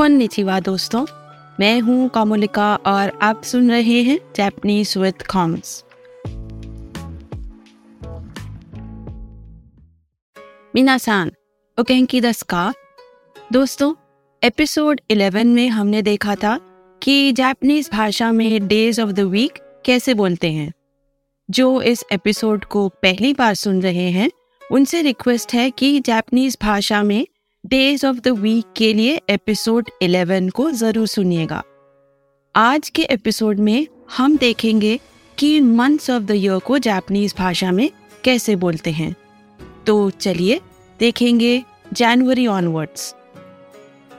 निचिवा दोस्तों? मैं हूँ कामोलिका और आप सुन रहे हैं जैपनीज विद कॉम्स मीनासान ओकेंकी दस्का दोस्तों एपिसोड 11 में हमने देखा था कि जापानीज भाषा में डेज़ ऑफ़ द वीक कैसे बोलते हैं। जो इस एपिसोड को पहली बार सुन रहे हैं, उनसे रिक्वेस्ट है कि जापानीज भाषा में डेज़ ऑफ़ द वीक के लिए एपिसोड 11 को ज़रूर सुनिएगा। आज के एपिसोड में हम देखेंगे कि मंथ्स ऑफ़ द ईयर को जापानीज भाषा में कैसे बोलते हैं। तो चलिए देखेंगे जनवरी ऑनवर्ड्स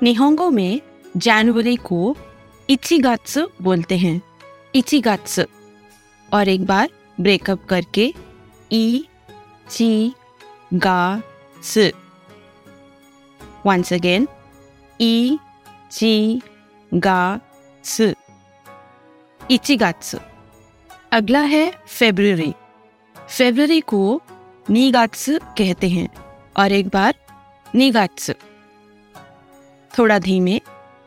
निहोंगो में जनवरी को इचिगात्स बोलते हैं। इचिगात्स और एक बार ब्रेकअप करके ई ची गा Once again, E, G, Ga, S. इचिगात्स अगला है फेब्रुवरी फेब्रुवरी को नीगात्स कहते हैं और एक बार नीगात्स थोड़ा धीमे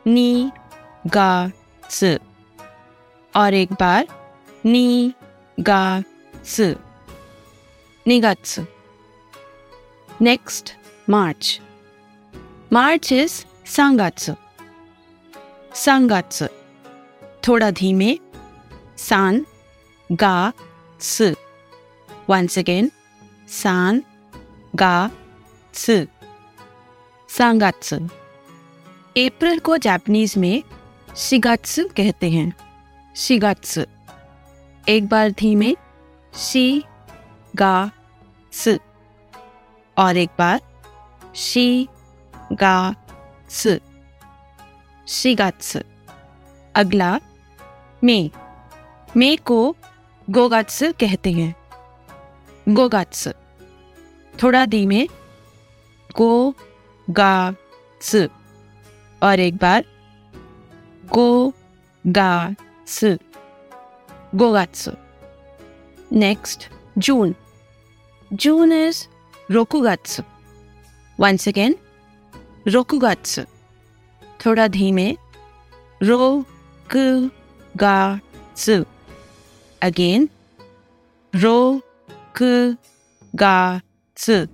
नी गा स और एक बार नी गा स निगात्स नेक्स्ट मार्च मार्च इज़ सांगात्स। सांगात्स। थोड़ा धीमे। सान। गा। स। वंस अगेन सान। गा। स। सांगात्स। अप्रैल को जापानीज में शिगात्स कहते हैं। शिगात्सु। एक बार धीमे। शी। गा। स। और एक बार शी। गा स शिगात्स अगला मे मे को गोगात्स कहते हैं गोगात्स थोड़ा धीमे गो गा स और एक बार गो गा स गोगात्स नेक्स्ट जून जून इज़ रोकुगात्स वंस अगेन रोकुगात्स थोड़ा धीमे। रो क गा स अगेन रो क गा स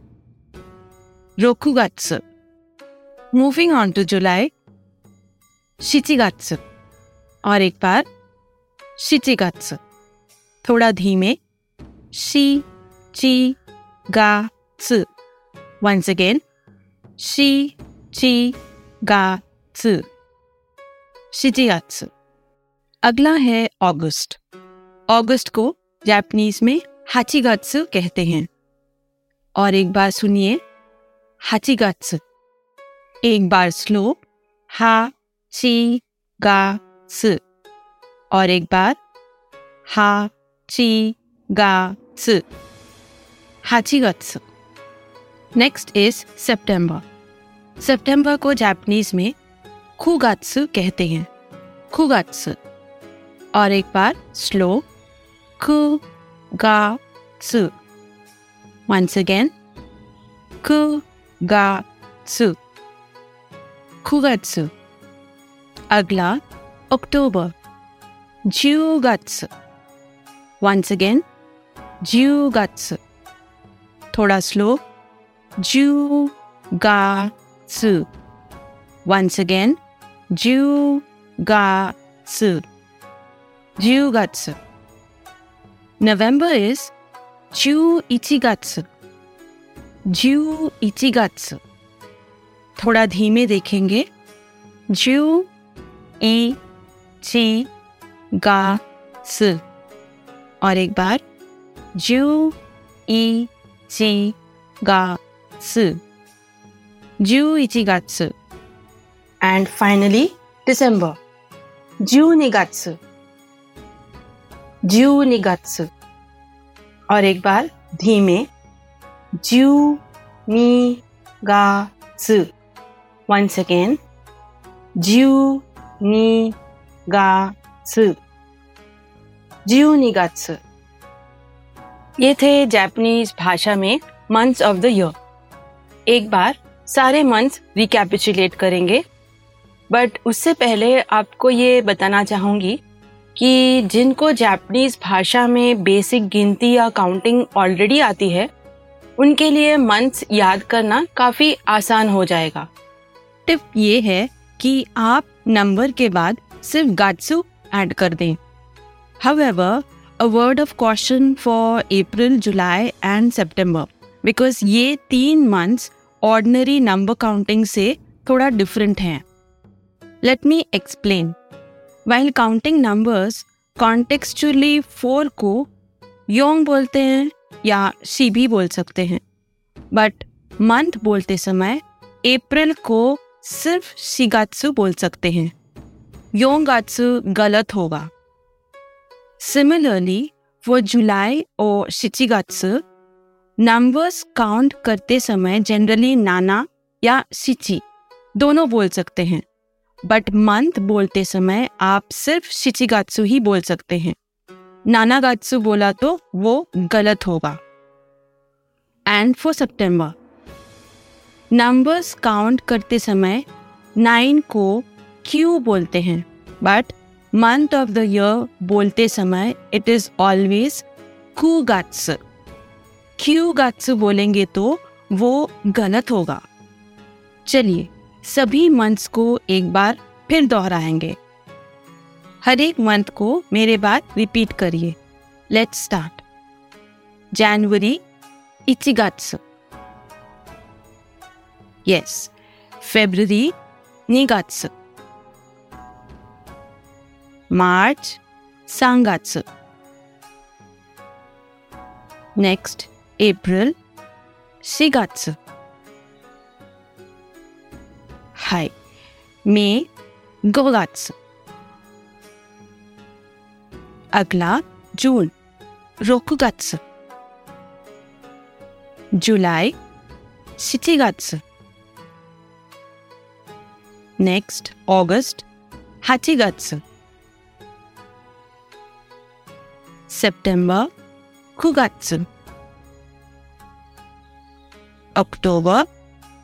रोकुगात्स मूविंग ऑन टू जुलाई शिचिगात्स और एक बार शिचिगात्स थोड़ा धीमे। शी ची गा वंस अगेन शी ची अगला है अगस्त। अगस्त को जापानीज में हाचिगात्सु कहते हैं। और एक बार सुनिए, हाचिगात्सु। एक बार स्लो हा ची गा स और एक बार हा ची गा स हाचिगात्सु। नेक्स्ट इज़ सितंबर सितंबर को जापानीज में खुगात्सु कहते हैं। खुगात्सु। और एक बार स्लो खु गा सु खु गा सु खुगात्सु। अगला अक्टूबर ज्यूगात्सु वंस अगेन ज्यूगात्सु थोड़ा स्लो ज्यू गा su. Once again, Ju-ga-tsu. Jugatsu. November is Ju-ichigatsu. Ju-ichigatsu. थोड़ा धीमे देखेंगे जू ई ची गा स और एक बार जू ई ची गा स11月 and finally December 12月12月और एक बार धीमे जू मी गा स once again जू नी गा स जू गात्स ये थे जापानीज भाषा में मंथ्स ऑफ द ईयर एक बार सारे मंथ रिकैपिचुलेट करेंगे। बट उससे पहले आपको ये बताना चाहूँगी कि जिनको जापनीज भाषा में बेसिक गिनती या काउंटिंग ऑलरेडी आती है उनके लिए मंथ्स याद करना काफ़ी आसान हो जाएगा। टिप ये है कि आप नंबर के बाद सिर्फ़ गाट्सू ऐड कर दें। However, a word of caution for April July and September because ये तीन months ऑर्डनरी नंबर काउंटिंग से थोड़ा डिफरेंट है। Let me explain while counting numbers contextually four को योंग बोलते हैं या सी भी बोल सकते हैं। बट मंथ बोलते समय अप्रैल को सिर्फ़ सिगात्सु बोल सकते हैं। योंगात्सु गलत होगा। सिमिलरली वो जुलाई और शिचिगात्सु नंबर्स काउंट करते समय जनरली नाना या शिची, दोनों बोल सकते हैं। बट मंथ बोलते समय आप सिर्फ़ शिचिगात्सु ही बोल सकते हैं। नाना गात्सु बोला तो वो गलत होगा। And for September numbers count करते समय नाइन को क्यू बोलते हैं। But month of the year बोलते समय इट इज़ ऑलवेज कू गट्स क्यू गट्स बोलेंगे तो वो गलत होगा। चलिए सभी मंथ्स को एक बार फिर दोहराएँगे। हर एक मंथ को मेरे बाद रिपीट करिए। लेट्स स्टार्ट जनवरी इचिगत्स yes February निगत्स March Sangatsu. Next, April, Shigatsu. Hai. May, Gogatsu. अगला जून रोकुगात्सु जुलाई शिचिगात्सु नेक्स्ट अगस्त हाचिगात्सु September, Kugatsu. October,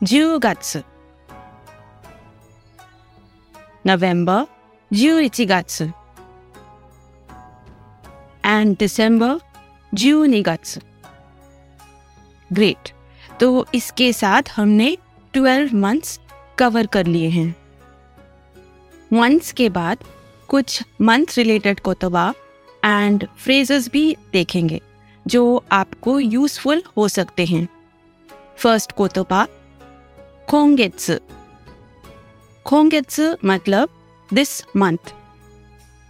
Jugatsu. November, Juichigatsu. And December, Junigatsu. Great तो इसके साथ हमने 12 मंथ्स कवर कर लिए हैं मंथ्स के बाद कुछ मंथ रिलेटेड कोतबा एंड फ्रेजेस भी देखेंगे जो आपको यूजफुल हो सकते हैं फ़र्स्ट कोतोपा खोंगेत्स खोंगेत्स मतलब दिस मंथ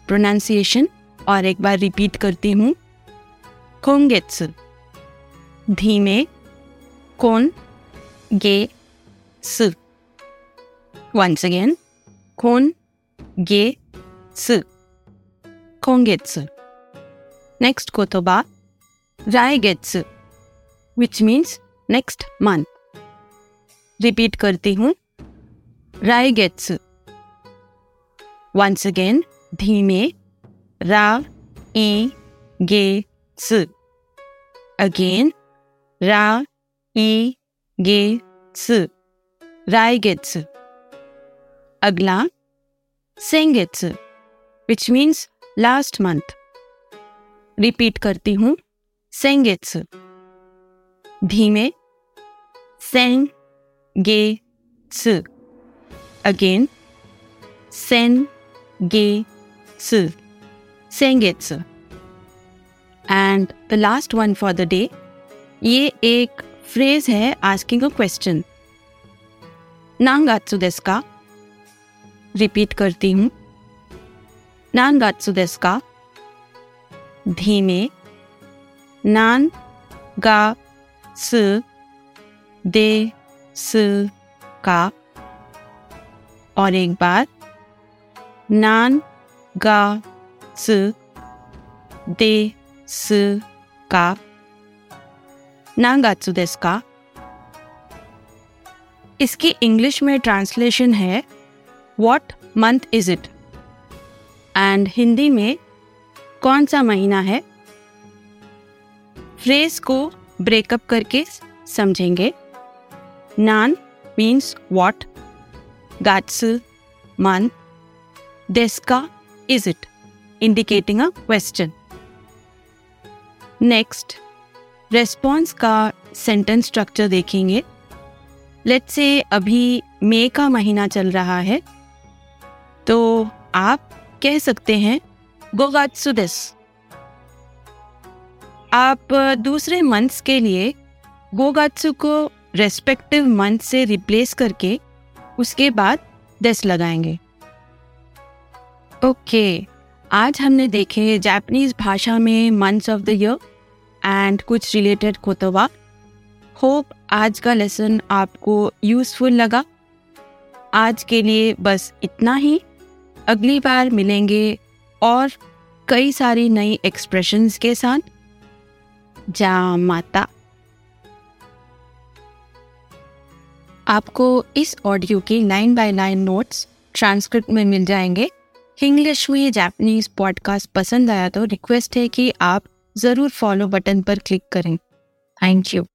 प्रोनाउंसिएशन और एक बार रिपीट करती हूँ. खोंगेत्स धीमे कोन गे स वंस अगेन कोन गे स खोंगेत्स Next kotoba, raigetsu, which means next month repeat करती हूँ. राय गेट्स वंस अगेन धीमे. रा ए गे अगेन रा ई गे राय गेट्स अगला. सेंग gets which means last month repeat करती हूँ. सेंग गेट्स धीमे. सेन गे स सेंगेत्स and the last one for the day ये एक फ्रेज है आस्किंग अ क्वेश्चन नांगात्सु देस्का. रिपीट करती हूँ. नानगात्सु देस्का. धीमे. नान गा स दे, स, का। और एक बार नान, गा, स, दे, स, का। नागात्सु देस का। इसकी इंग्लिश में ट्रांसलेशन है what month is it and Hindi में, कौन सा महीना है? फ्रेज को ब्रेकअप करके समझेंगे। नान मीन्स वॉट गाट्स month deska is it? Indicating a question. Next response का सेंटेंस स्ट्रक्चर देखेंगे लेट्स से अभी मई का महीना चल रहा है तो आप कह सकते हैं गोगात्सु दिस आप दूसरे मंथ्स के लिए गोगात्सु को रेस्पेक्टिव मंथ से रिप्लेस करके उसके बाद दस लगाएँगे। ओके okay, आज हमने देखे जापानीज भाषा में months of the year and कुछ रिलेटेड कोतवा। होप आज का लेसन आपको यूज़फुल लगा। आज के लिए बस इतना ही। अगली बार मिलेंगे और कई सारी नई एक्सप्रेशंस के साथ। जा माता। आपको इस ऑडियो के nine by nine notes transcript में मिल जाएँगे। इंग्लिश में जापनीज पॉडकास्ट पसंद आया तो रिक्वेस्ट है कि आप ज़रूर फॉलो बटन पर क्लिक करें। Thank you